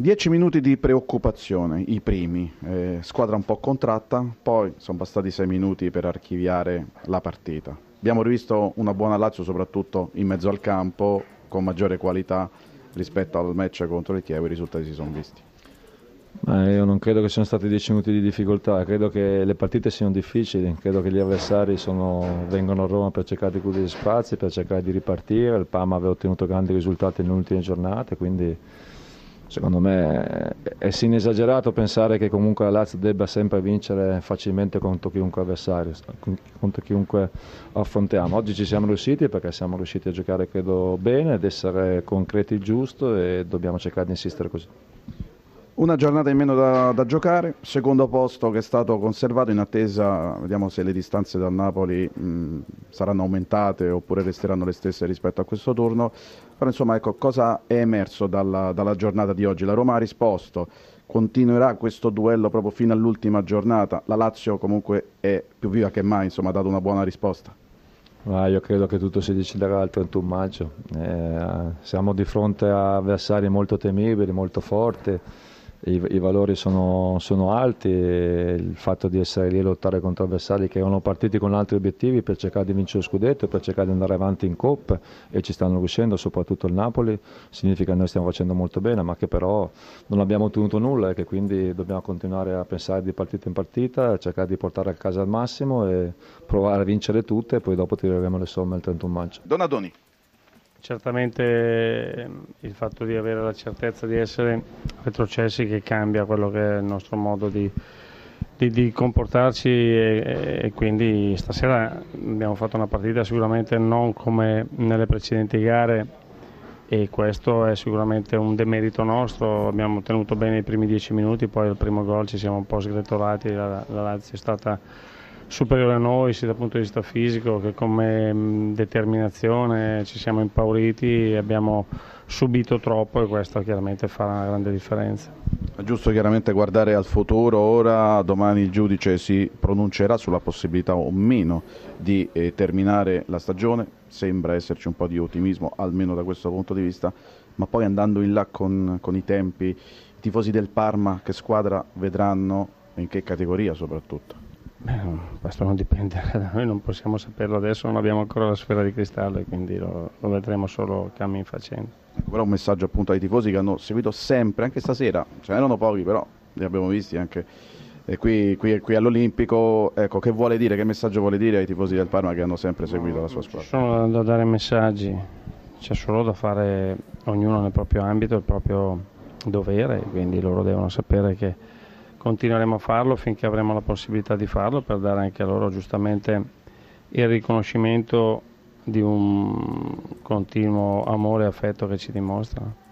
Dieci minuti di preoccupazione, i primi, eh, squadra un po' contratta, poi sono bastati sei minuti per archiviare la partita. Abbiamo rivisto una buona Lazio soprattutto in mezzo al campo, con maggiore qualità rispetto al match contro il Chievo, i risultati si sono visti. Ma io non credo che siano stati dieci minuti di difficoltà, credo che le partite siano difficili, credo che gli avversari sono, vengono a Roma per cercare di chiudere spazi, per cercare di ripartire, il Parma aveva ottenuto grandi risultati nelle ultime giornate, quindi secondo me è sin esagerato pensare che comunque la Lazio debba sempre vincere facilmente contro chiunque avversario, contro chiunque affrontiamo. Oggi ci siamo riusciti perché siamo riusciti a giocare credo bene, ad essere concreti giusto e dobbiamo cercare di insistere così. Una giornata in meno da, da, giocare, secondo posto che è stato conservato in attesa, vediamo se le distanze dal Napoli mh, saranno aumentate oppure resteranno le stesse rispetto a questo turno, però insomma ecco cosa è emerso dalla, dalla giornata di oggi. La Roma ha risposto, continuerà questo duello proprio fino all'ultima giornata, la Lazio comunque è più viva che mai, insomma ha dato una buona risposta. Ah, io credo che tutto si deciderà il 31 maggio, eh, siamo di fronte a avversari molto temibili, molto forti i, i valori sono, sono, alti il fatto di essere lì a lottare contro avversari che erano partiti con altri obiettivi per cercare di vincere lo scudetto, per cercare di andare avanti in Coppa e ci stanno riuscendo, soprattutto il Napoli, significa che noi stiamo facendo molto bene, ma che però non abbiamo ottenuto nulla e che quindi dobbiamo continuare a pensare di partita in partita, cercare di portare a casa al massimo e provare a vincere tutte e poi dopo tireremo le somme il 31 maggio. Donadoni. Certamente ehm, il fatto di avere la certezza di essere retrocessi che cambia quello che è il nostro modo di, di, di comportarci e, e, quindi stasera abbiamo fatto una partita sicuramente non come nelle precedenti gare e questo è sicuramente un demerito nostro, abbiamo tenuto bene i primi dieci minuti, poi al primo gol ci siamo un po' sgretolati, la, la Lazio è stata superiore a noi sia dal punto di vista fisico che come determinazione ci siamo impauriti e abbiamo subito troppo e questo chiaramente fa una grande differenza. È giusto chiaramente guardare al futuro, ora domani il giudice si pronuncerà sulla possibilità o meno di eh, terminare la stagione, sembra esserci un po' di ottimismo almeno da questo punto di vista, ma poi andando in là con, con i tempi, i tifosi del Parma che squadra vedranno in che categoria soprattutto? Beh, questo non dipende da noi, non possiamo saperlo adesso, non abbiamo ancora la sfera di cristallo e quindi lo, lo vedremo solo cammin facendo. Ecco, però un messaggio appunto ai tifosi che hanno seguito sempre, anche stasera, ce n'erano pochi però li abbiamo visti anche qui, qui, qui, all'Olimpico, ecco, che vuole dire, che messaggio vuole dire ai tifosi del Parma che hanno sempre seguito no, la sua squadra? Ci sono da dare messaggi, c'è solo da fare ognuno nel proprio ambito il proprio dovere, quindi loro devono sapere che continueremo a farlo finché avremo la possibilità di farlo per dare anche a loro giustamente il riconoscimento di un continuo amore e affetto che ci dimostrano.